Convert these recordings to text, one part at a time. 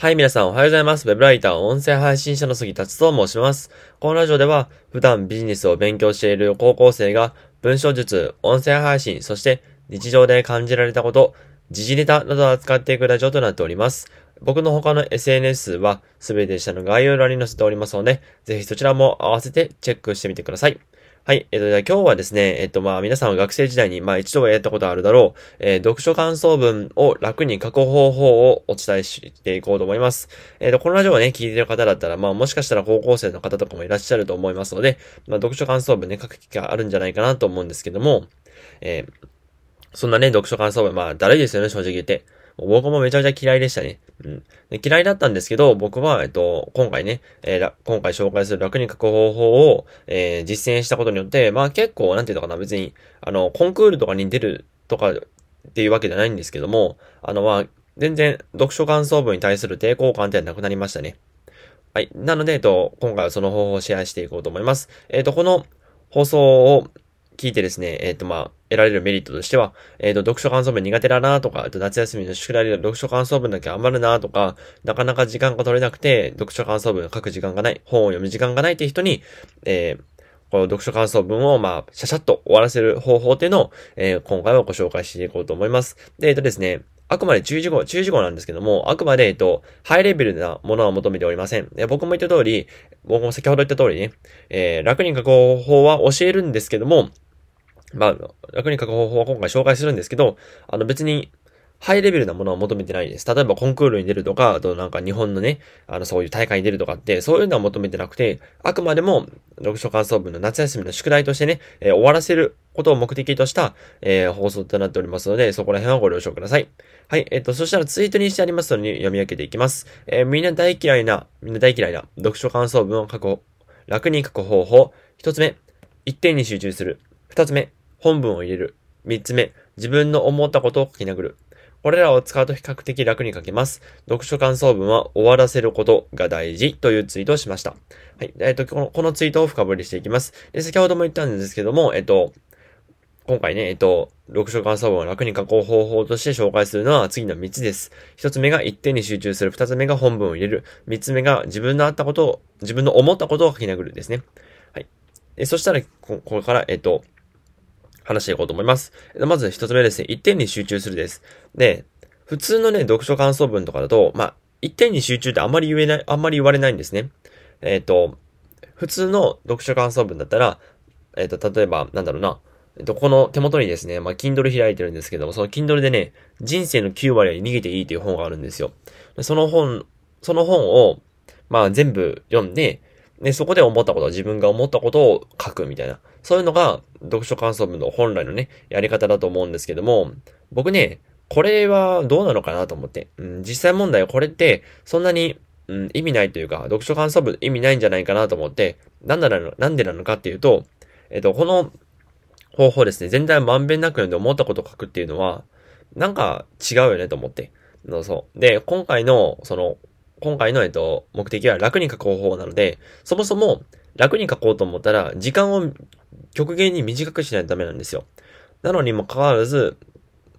はい、皆さんおはようございます。ウェブライター、音声配信者の杉達と申します。このラジオでは、普段ビジネスを勉強している高校生が、文章術、音声配信、そして日常で感じられたこと、時事ネタなどを扱っていくラジオとなっております。僕の他の SNS は、すべて下の概要欄に載せておりますので、ぜひそちらも合わせてチェックしてみてください。はい。えっと、じゃあ今日はですね、えっと、まあ、皆さんは学生時代に、まあ、一度はやったことあるだろう、えー、読書感想文を楽に書く方法をお伝えしていこうと思います。えっと、このラジオをね、聞いてる方だったら、まあ、もしかしたら高校生の方とかもいらっしゃると思いますので、まあ、読書感想文ね、書く機会あるんじゃないかなと思うんですけども、え、そんなね、読書感想文、まあ、だるいですよね、正直言って。僕もめちゃめちゃ嫌いでしたね。うん。嫌いだったんですけど、僕は、えっと、今回ね、えー、今回紹介する楽に書く方法を、えー、実践したことによって、まあ結構、なんていうのかな、別に、あの、コンクールとかに出るとかっていうわけじゃないんですけども、あの、まあ、全然、読書感想文に対する抵抗感ってなくなりましたね。はい。なので、えっと、今回はその方法をシェアしていこうと思います。えっと、この放送を聞いてですね、えっ、と、まあ、得られるメリットとしては、えっ、ー、と、読書感想文苦手だなとか、あと夏休みの宿題で読書感想文だけ余るなとか、なかなか時間が取れなくて、読書感想文書く時間がない、本を読む時間がないっていう人に、えー、この読書感想文を、まあ、シャシャッと終わらせる方法っていうのを、えー、今回はご紹介していこうと思います。で、えっ、ー、とですね、あくまで注意事項、注意事項なんですけども、あくまで、えっと、ハイレベルなものは求めておりません。僕も言った通り、僕も先ほど言った通りね、えー、楽に書く方法は教えるんですけども、まあ、楽に書く方法は今回紹介するんですけど、あの別に、ハイレベルなものを求めてないです。例えばコンクールに出るとか、あとなんか日本のね、あのそういう大会に出るとかって、そういうのは求めてなくて、あくまでも読書感想文の夏休みの宿題としてね、えー、終わらせることを目的とした、えー、放送となっておりますので、そこら辺はご了承ください。はい。えっ、ー、と、そしたらツイートにしてありますので読み上げていきます。え、みんな大嫌いな、みんな大嫌いな読書感想文を書く、楽に書く方法。一つ目、一点に集中する。二つ目、本文を入れる。三つ目、自分の思ったことを書き殴る。これらを使うと比較的楽に書けます。読書感想文は終わらせることが大事というツイートをしました。はい。えっ、と、この、このツイートを深掘りしていきます。で、先ほども言ったんですけども、えっ、と、今回ね、えっと、読書感想文を楽に書こう方法として紹介するのは次の3つです。1つ目が一点に集中する。2つ目が本文を入れる。3つ目が自分のあったことを、自分の思ったことを書き殴るですね。はい。えそしたら、ここれから、えっと、話していこうと思います。まず一つ目ですね。一点に集中するです。で、普通のね、読書感想文とかだと、まあ、一点に集中ってあんまり言えない、あんまり言われないんですね。えっ、ー、と、普通の読書感想文だったら、えっ、ー、と、例えば、なんだろうな。えっ、と、この手元にですね、まあ、Kindle 開いてるんですけども、その Kindle でね、人生の9割は逃げていいという本があるんですよ。その本、その本を、まあ、全部読んで、で、そこで思ったことは、自分が思ったことを書くみたいな。そういうのが、読書感想文の本来のね、やり方だと思うんですけども、僕ね、これはどうなのかなと思って。うん、実際問題はこれって、そんなに、うん、意味ないというか、読書感想文意味ないんじゃないかなと思って、なんでなの、なんでなのかっていうと、えっと、この方法ですね、全体まんべんなく読んで思ったことを書くっていうのは、なんか違うよねと思って。そう。で、今回の、その、今回の、えっと、目的は楽に書く方法なので、そもそも楽に書こうと思ったら、時間を極限に短くしないとダメなんですよ。なのにもかかわらず、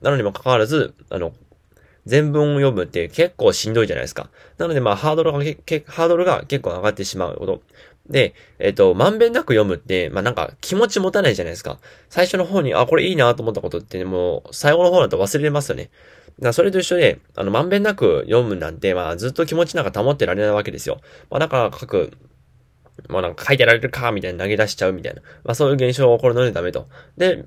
なのにもかかわらず、あの、全文を読むって結構しんどいじゃないですか。なのでまあハードルが、ハードルが結構上がってしまうこと。で、えっ、と、まんべんなく読むって、まあなんか気持ち持たないじゃないですか。最初の方に、あ、これいいなと思ったことって、もう最後の方だと忘れますよね。だそれと一緒で、あの、まんべんなく読むなんて、まあずっと気持ちなんか保ってられないわけですよ。まあだから書く、まあなんか書いてられるか、みたいな投げ出しちゃうみたいな。まあそういう現象が起こるのでダメと。で、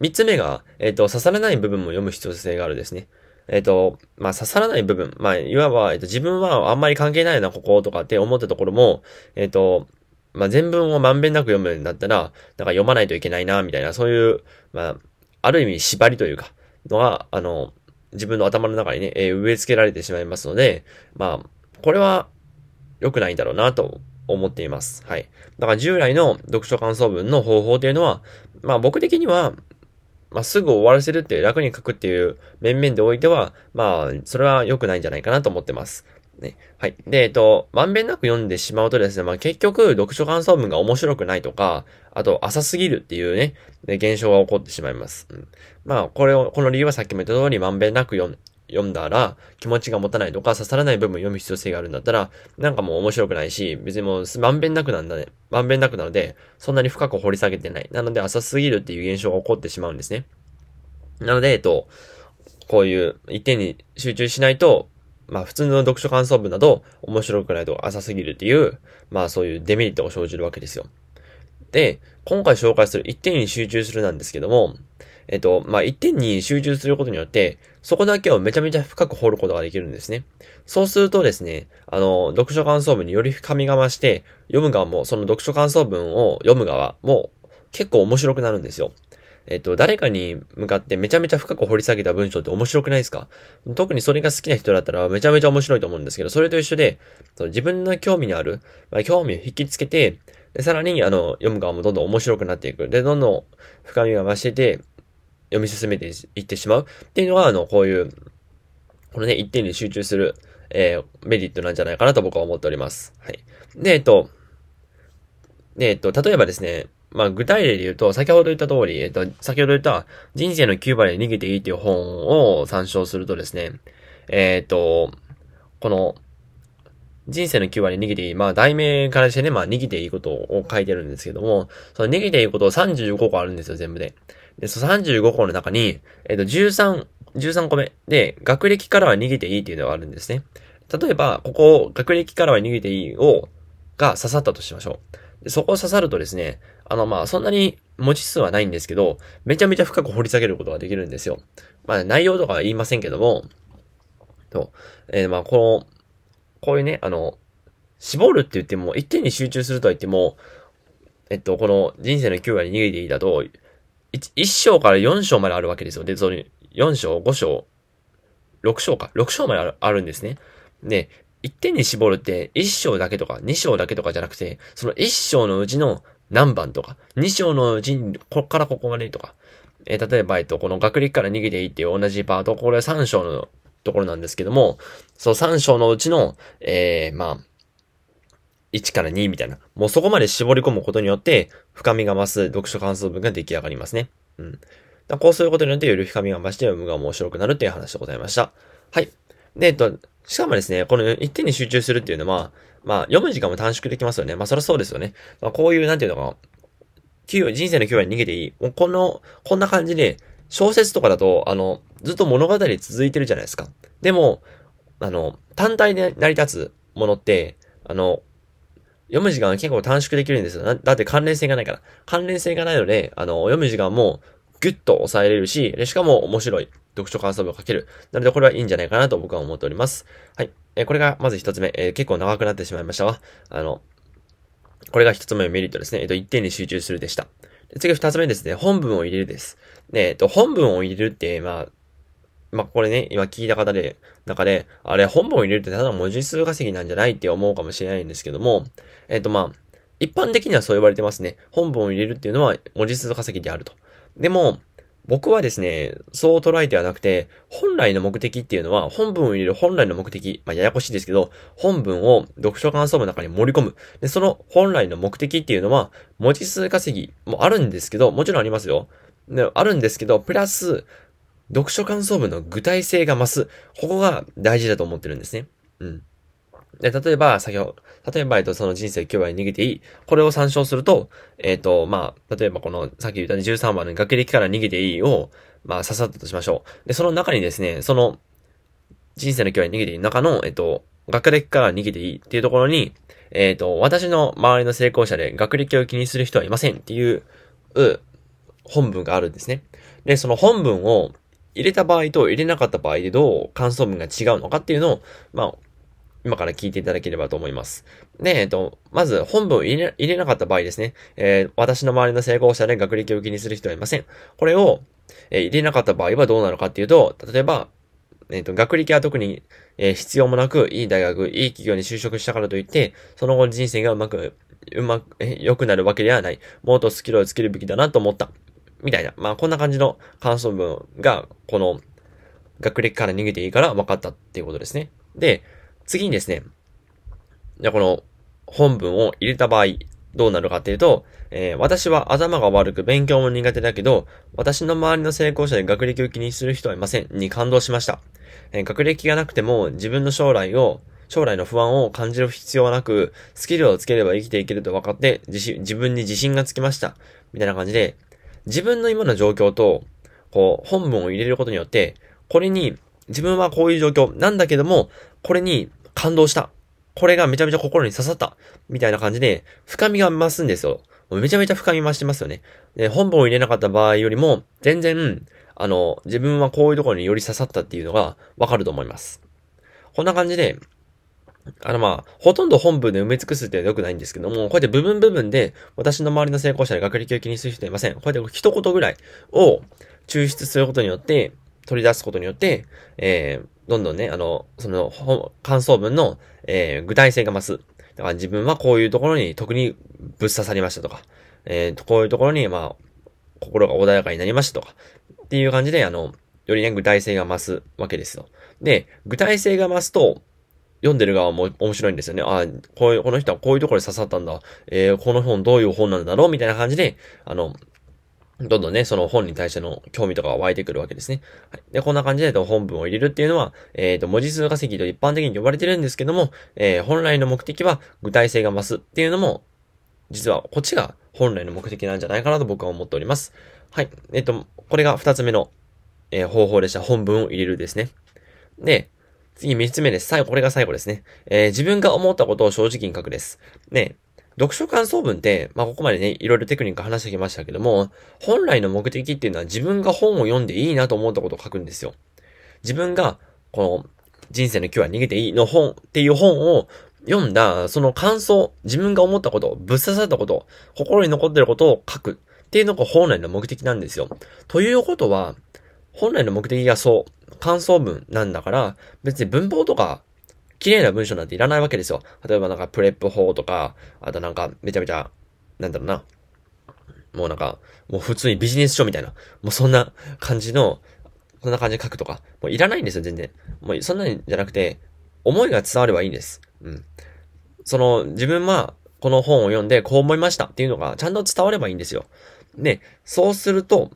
三つ目が、えっ、ー、と、刺さらない部分も読む必要性があるですね。えっ、ー、と、まあ、刺さらない部分。まあ、いわば、えっ、ー、と、自分はあんまり関係ないな、こことかって思ったところも、えっ、と、まあ、全文をまんべんなく読むんだったら、なんか読まないといけないな、みたいな、そういう、まあ、ある意味縛りというか、のが、あの、自分の頭の中にね、え植え付けられてしまいますので、まあ、これは良くないんだろうなと思っています。はい。だから従来の読書感想文の方法というのは、まあ僕的には、まあ、すぐ終わらせるって楽に書くっていう面々でおいては、まあ、それは良くないんじゃないかなと思ってます。ね。はい。で、えっと、まんべんなく読んでしまうとですね、まあ結局、読書感想文が面白くないとか、あと、浅すぎるっていうね、現象が起こってしまいます。うん、まあ、これを、この理由はさっきも言った通り、まんべんなく読ん読んだら気持ちが持たないとか刺さらない部分読む必要性があるんだったら、なんかもう面白くないし、別にもうまんべんなくなんだね。まんべんなくなので、そんなに深く掘り下げてない。なので浅すぎるっていう現象が起こってしまうんですね。なので、えっと、こういう一点に集中しないと、まあ普通の読書感想文など面白くないと浅すぎるっていう、まあそういうデメリットが生じるわけですよ。で、今回紹介する一点に集中するなんですけども、えっと、まあ、一点に集中することによって、そこだけをめちゃめちゃ深く掘ることができるんですね。そうするとですね、あの、読書感想文により深みが増して、読む側も、その読書感想文を読む側も結構面白くなるんですよ。えっと、誰かに向かってめちゃめちゃ深く掘り下げた文章って面白くないですか？特にそれが好きな人だったらめちゃめちゃ面白いと思うんですけど、それと一緒で、自分の興味にある、まあ、興味を引きつけて、さらに、あの、読む側もどんどん面白くなっていく。で、どんどん深みが増してて、読み進めていってしまうっていうのが、あの、こういう、このね、一点に集中する、えー、メリットなんじゃないかなと僕は思っております。はい。で、えっと、で、えっと、例えばですね、まあ、具体例で言うと、先ほど言った通り、えっと、先ほど言った人生の9割で逃げていいっていう本を参照するとですね、えっと、この、人生の9割逃げていい。まあ、題名からしてね、まあ、逃げていいことを書いてるんですけども、その逃げていいことを35個あるんですよ、全部で。で、その35個の中に、えっと、13、13個目で、学歴からは逃げていいっていうのがあるんですね。例えば、ここを、学歴からは逃げていいを、が刺さったとしましょう。でそこを刺さるとですね、あの、ま、そんなに文字数はないんですけど、めちゃめちゃ深く掘り下げることができるんですよ。まあ、内容とかは言いませんけども、と、えー、ま、この、こういうね、あの、絞るって言っても、一点に集中するとは言っても、えっと、この人生の9割逃げていいだと、1, 章から4章まであるわけですよ。で、その4章、5章、6章か。6章まであるんですね。で、1点に絞るって1章だけとか2章だけとかじゃなくて、その1章のうちの何番とか、2章のうちにこっからここまでとか、えー、例えば、えっと、この学歴から逃げていいっていう同じパート、これは3章のところなんですけども、そう3章のうちの、えー、まあ、1から2みたいな。もうそこまで絞り込むことによって、深みが増す読書感想文が出来上がりますね。うん。だこうすることによってより深みが増して読むが面白くなるっていう話でございました。はい。で、えっと、しかもですね、この一点に集中するっていうのは、まあ、読む時間も短縮できますよね。まあ、そりゃそうですよね。まあ、こういう、なんていうのか、人生の9割に逃げていい。もうこの、こんな感じで、小説とかだと、あの、ずっと物語続いてるじゃないですか。でも、あの、単体で成り立つものって、あの、読む時間は結構短縮できるんですよ。だって関連性がないから。関連性がないので、あの、読む時間もギュッと抑えれるし、でしかも面白い読書感想文を書ける。なのでこれはいいんじゃないかなと僕は思っております。はい。えこれがまず一つ目。えー、結構長くなってしまいましたわ。あの、これが一つ目のメリットですね。えっと、一点に集中するでした。で次二つ目ですね。本文を入れるです。で、えっと、本文を入れるって、まあ、まあ、これね、今聞いた方で、中で、あれ、本文を入れるってただ文字数稼ぎなんじゃないって思うかもしれないんですけども、えっ、と、まあ、一般的にはそう言われてますね。本文を入れるっていうのは文字数稼ぎであると。でも、僕はですね、そう捉えてはなくて、本来の目的っていうのは、本文を入れる本来の目的、まあ、ややこしいですけど、本文を読書感想文の中に盛り込む。で、その本来の目的っていうのは、文字数稼ぎもあるんですけど、もちろんありますよ。であるんですけど、プラス、読書感想文の具体性が増す。ここが大事だと思ってるんですね。うん。で、例えば、先ほど、例えば、えっと、その人生9割逃げていい。これを参照すると、えっと、まあ、例えばこの、さっき言った13番の学歴から逃げていいを、まあ、刺さったとしましょう。で、その中にですね、その、人生の9割逃げていい中の、えっと、学歴から逃げていいっていうところに、えっと、私の周りの成功者で学歴を気にする人はいませんっていうう、本文があるんですね。で、その本文を入れた場合と入れなかった場合でどう感想文が違うのかっていうのを、まあ、今から聞いていただければと思います。で、えっと、まず本文入れ入れなかった場合ですね。えー、私の周りの成功者で学歴を気にする人はいません。これを、えー、入れなかった場合はどうなのかっていうと、例えば、えっ、と、学歴は特に、えー、必要もなく、いい大学、いい企業に就職したからといって、その後の人生がうまく、うまく、え良くなるわけではない。もっとスキルをつけるべきだなと思った。みたいな。まあ、こんな感じの感想文が、この、学歴から逃げていいから分かったっていうことですね。で、次にですね、じゃこの本文を入れた場合、どうなるかっていうと、えー、私は頭が悪く勉強も苦手だけど、私の周りの成功者で学歴を気にする人はいませんに感動しました。えー、学歴がなくても自分の将来を、将来の不安を感じる必要はなく、スキルをつければ生きていけると分かって、自信、自分に自信がつきました。みたいな感じで、自分の今の状況と、こう、本文を入れることによって、これに、自分はこういう状況なんだけども、これに感動した。これがめちゃめちゃ心に刺さった。みたいな感じで、深みが増すんですよ。めちゃめちゃ深み増してますよね。で、本文を入れなかった場合よりも、全然、あの、自分はこういうところにより刺さったっていうのがわかると思います。こんな感じで、あのまあ、ほとんど本文で埋め尽くすって良くないんですけども、こうやって部分部分で私の周りの成功者で学歴を気にする人いません。こうやって一言ぐらいを抽出することによって、取り出すことによって、えー、どんどんね、あの、その、感想文の、えー、具体性が増す。だから自分はこういうところに特にぶっ刺さりましたとか、えー、こういうところに、まあ、心が穏やかになりましたとか、っていう感じで、あの、よりね、具体性が増すわけですよ。で、具体性が増すと、読んでる側も面白いんですよね。ああ、こういう、この人はこういうところに刺さったんだ。えー、この本どういう本なんだろうみたいな感じで、あの、どんどんね、その本に対しての興味とかが湧いてくるわけですね。はい。で、こんな感じで本文を入れるっていうのは、えっ、ー、と、文字数稼ぎと一般的に呼ばれてるんですけども、えー、本来の目的は具体性が増すっていうのも、実はこっちが本来の目的なんじゃないかなと僕は思っております。はい。えっ、ー、と、これが二つ目の、えー、方法でした。本文を入れるですね。で、次三つ目です。最後、これが最後ですね。えー、自分が思ったことを正直に書くです。ね、読書感想文って、まあ、ここまでね、いろいろテクニック話してきましたけども、本来の目的っていうのは自分が本を読んでいいなと思ったことを書くんですよ。自分が、この、人生の今日は逃げていいの本っていう本を読んだ、その感想、自分が思ったこと、ぶっ刺さったこと、心に残ってることを書くっていうのが本来の目的なんですよ。ということは、本来の目的がそう、感想文なんだから、別に文法とか綺麗な文章なんていらないわけですよ。例えばなんかプレップ法とか、あとなんかめちゃめちゃ、なんだろうな。もうなんか、もう普通にビジネス書みたいな。もうそんな感じの、こんな感じで書くとか。もういらないんですよ、全然。もうそんなんじゃなくて、思いが伝わればいいんです。うん。その、自分は、この本を読んでこう思いましたっていうのがちゃんと伝わればいいんですよ。で、そうすると、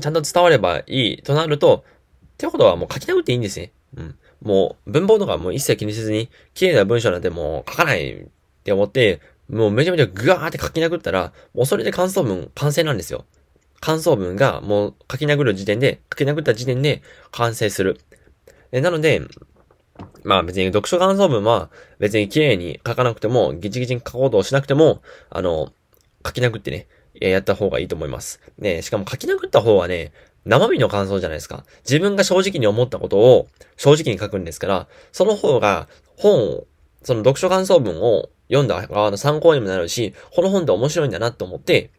ちゃんと伝わればいいとなると、ってことはもう書き殴っていいんですね。うん。もう文法とかもう一切気にせずに、綺麗な文章なんてもう書かないって思って、もうめちゃめちゃグワーって書き殴ったら、もうそれで感想文完成なんですよ。感想文がもう書き殴る時点で、書き殴った時点で完成する。えなので、まあ別に読書感想文は別に綺麗に書かなくても、ギチギチに書こうとしなくても、あの、書き殴ってね、やった方がいいと思います。ね、しかも書き殴った方はね、生身の感想じゃないですか。自分が正直に思ったことを正直に書くんですから、その方が本を、その読書感想文を読んだ側の参考にもなるし、この本って面白いんだなと思って、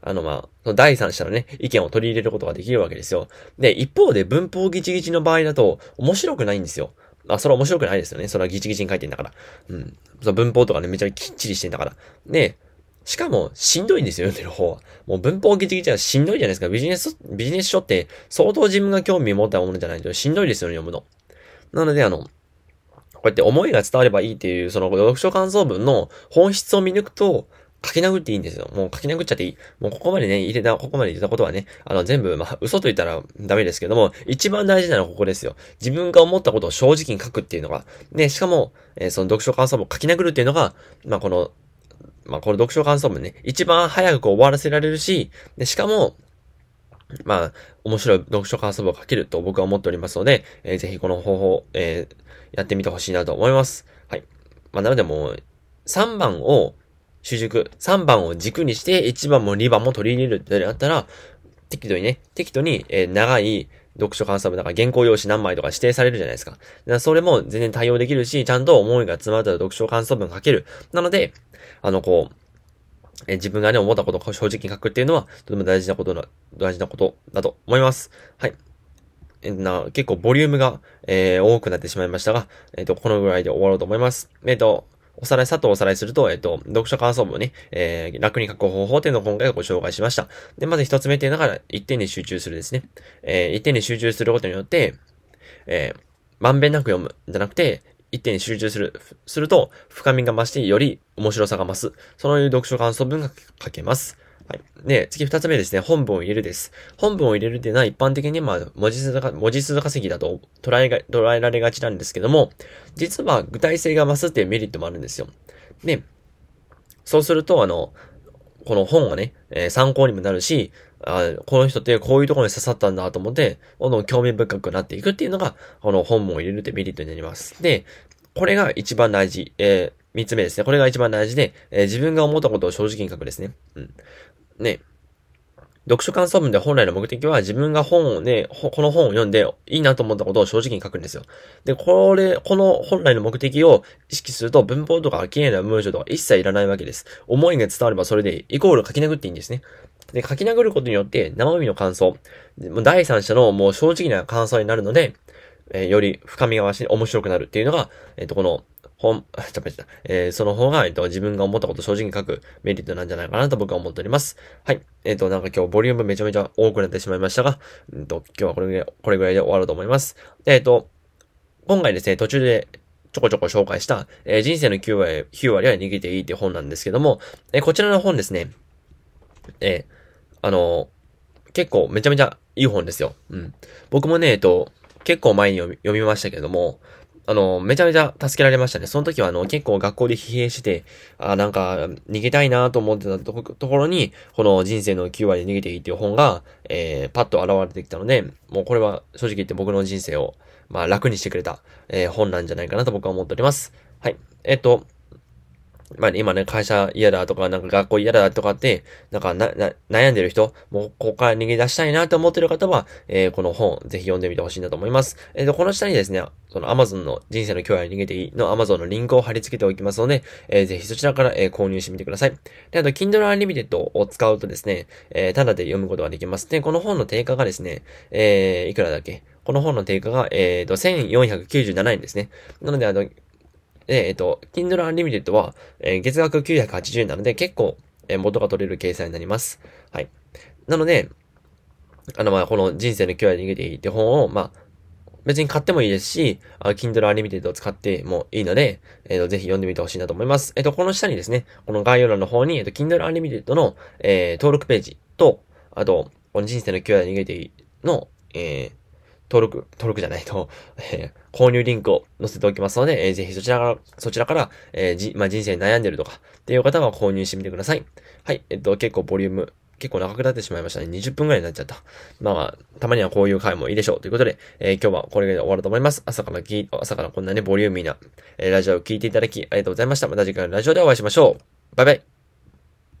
あのまあ、その第三者のね、意見を取り入れることができるわけですよ。で、一方で文法ギチギチの場合だと面白くないんですよ。あ、それは面白くないですよね。それはギチギチに書いてんだから。うん。その文法とかね、めちゃきっちりしてんだから。で、しかも、しんどいんですよ、読んでる方は。もう文法ギチギチはしんどいじゃないですか。ビジネス、ビジネス書って相当自分が興味持ったものじゃないとしんどいですよね、読むの。なので、あの、こうやって思いが伝わればいいっていう、その読書感想文の本質を見抜くと、書き殴っていいんですよ。もう書き殴っちゃっていい。もうここまでね、入れた、ここまで入れたことはね、あの全部、まあ、嘘と言ったらダメですけども、一番大事なのはここですよ。自分が思ったことを正直に書くっていうのが。で、しかも、えー、その読書感想文を書き殴るっていうのが、まあ、この、まあ、これ読書感想文ね、一番早く終わらせられるし、で、しかも、まあ、面白い読書感想文を書けると僕は思っておりますので、えー、ぜひこの方法、えー、やってみてほしいなと思います。はい。まあ、なのでもう、3番を主軸、3番を軸にして1番も2番も取り入れるってなったら、適度にね、適度に、えー、長い読書感想文だから原稿用紙何枚とか指定されるじゃないですか。だからそれも全然対応できるし、ちゃんと思いが詰まったら読書感想文書ける。なので、あの、こう、え自分がね、思ったことを正直に書くっていうのは、とても大事なことな、大事なことだと思います。はい。えな、結構ボリュームが、えー、多くなってしまいましたが、えっ、ー、と、このぐらいで終わろうと思います。えっ、ー、と、おさらい、さっとおさらいすると、えっと、読書感想文をね、え、楽に書く方法っていうのを今回ご紹介しました。で、まず一つ目っていうのが、一点に集中するですね。えー、一点に集中することによって、え、まんべんなく読む、じゃなくて、一点に集中する、すると、深みが増して、より面白さが増す。その読書感想文が書けます。はい。で、次二つ目ですね。本文を入れるです。本文を入れるっていうのは一般的にまあ、文字数か、文字数稼ぎだと捉えが、捉えられがちなんですけども、実は具体性が増すっていうメリットもあるんですよ。で、そうすると、あの、この本はね、えー、参考にもなるし、あこの人ってこういうところに刺さったんだと思って、どんどん興味深くなっていくっていうのが、この本文を入れるってメリットになります。で、これが一番大事。えー、三つ目ですね。これが一番大事で、えー、自分が思ったことを正直に書くですね。うん。ね。読書感想文で本来の目的は自分が本をね、この本を読んでいいなと思ったことを正直に書くんですよ。で、これ、この本来の目的を意識すると文法とか綺麗な文章とか一切いらないわけです。思いが伝わればそれでイコール書き殴っていいんですね。で、書き殴ることによって生身の感想、第三者のもう正直な感想になるので、えー、より深みが増し、面白くなるっていうのが、えっ、ー、と、この本、ちょっとえー、その方が、えっと、自分が思ったことを正直に書くメリットなんじゃないかなと僕は思っております。はい。えっ、と、なんか今日ボリュームめちゃめちゃ多くなってしまいましたが、うんと、今日はこれぐらい、これぐらいで終わろうと思います。えっ、と、今回ですね、途中でちょこちょこ紹介した、え、人生の9割 ,9 割は逃げていいっていう本なんですけども、え、こちらの本ですね、えー、あの結構めちゃめちゃいい本ですよ。うん。僕もね、えっと、結構前に読み読みましたけども、あの、めちゃめちゃ助けられましたね。その時はあの、結構学校で疲弊してて、あなんか、逃げたいなと思ってたところに、この人生の9割で逃げていいっていう本が、えー、パッと現れてきたので、もうこれは正直言って僕の人生を、まあ楽にしてくれた、えー、本なんじゃないかなと僕は思っております。はい。えっと、まあ、今ね、会社嫌だとか、なんか学校嫌だとかって、なんかな、な、悩んでる人、もうここから逃げ出したいなと思ってる方は、えー、この本、ぜひ読んでみてほしいなと思います。えっ、ー、と、この下にですね、その Amazon の人生の教養に逃げていいの Amazon のリンクを貼り付けておきますので、えー、ぜひそちらから、えー、購入してみてください。で、あと、Kindle Unlimited を使うとですね、えー、ただで読むことができます。で、この本の定価がですね、えー、いくらだっけ？この本の定価が、えっ、ー、と、1497円ですね。なので、あの、で、えっ、と、Kindle Unlimited は、えー、月額980円なので結構、えー、元が取れる計算になります。はい。なので、あの、ま、この人生の今日は逃げていいって本を、まあ、別に買ってもいいですし、Kindle Unlimited を使ってもいいので、えっ、ー、と、ぜひ読んでみてほしいなと思います。えっ、ー、と、この下にですね、この概要欄の方に、えっ、ー、と、Kindle Unlimited の、えー、登録ページと、あと、この人生の今日は逃げていいの、えー、登録、登録じゃないと、えー、購入リンクを載せておきますので、えー、ぜひそちらから、そちらから、えー、じ、まあ、人生に悩んでるとか、っていう方は購入してみてください。はい、えっと、結構ボリューム、結構長くなってしまいましたね。20分くらいになっちゃった。まあ、たまにはこういう回もいいでしょう。ということで、えー、今日はこれで終わると思います。朝からき、朝からこんなね、ボリューミーな、えー、ラジオを聞いていただき、ありがとうございました。また次回のラジオでお会いしましょう。バイバイ。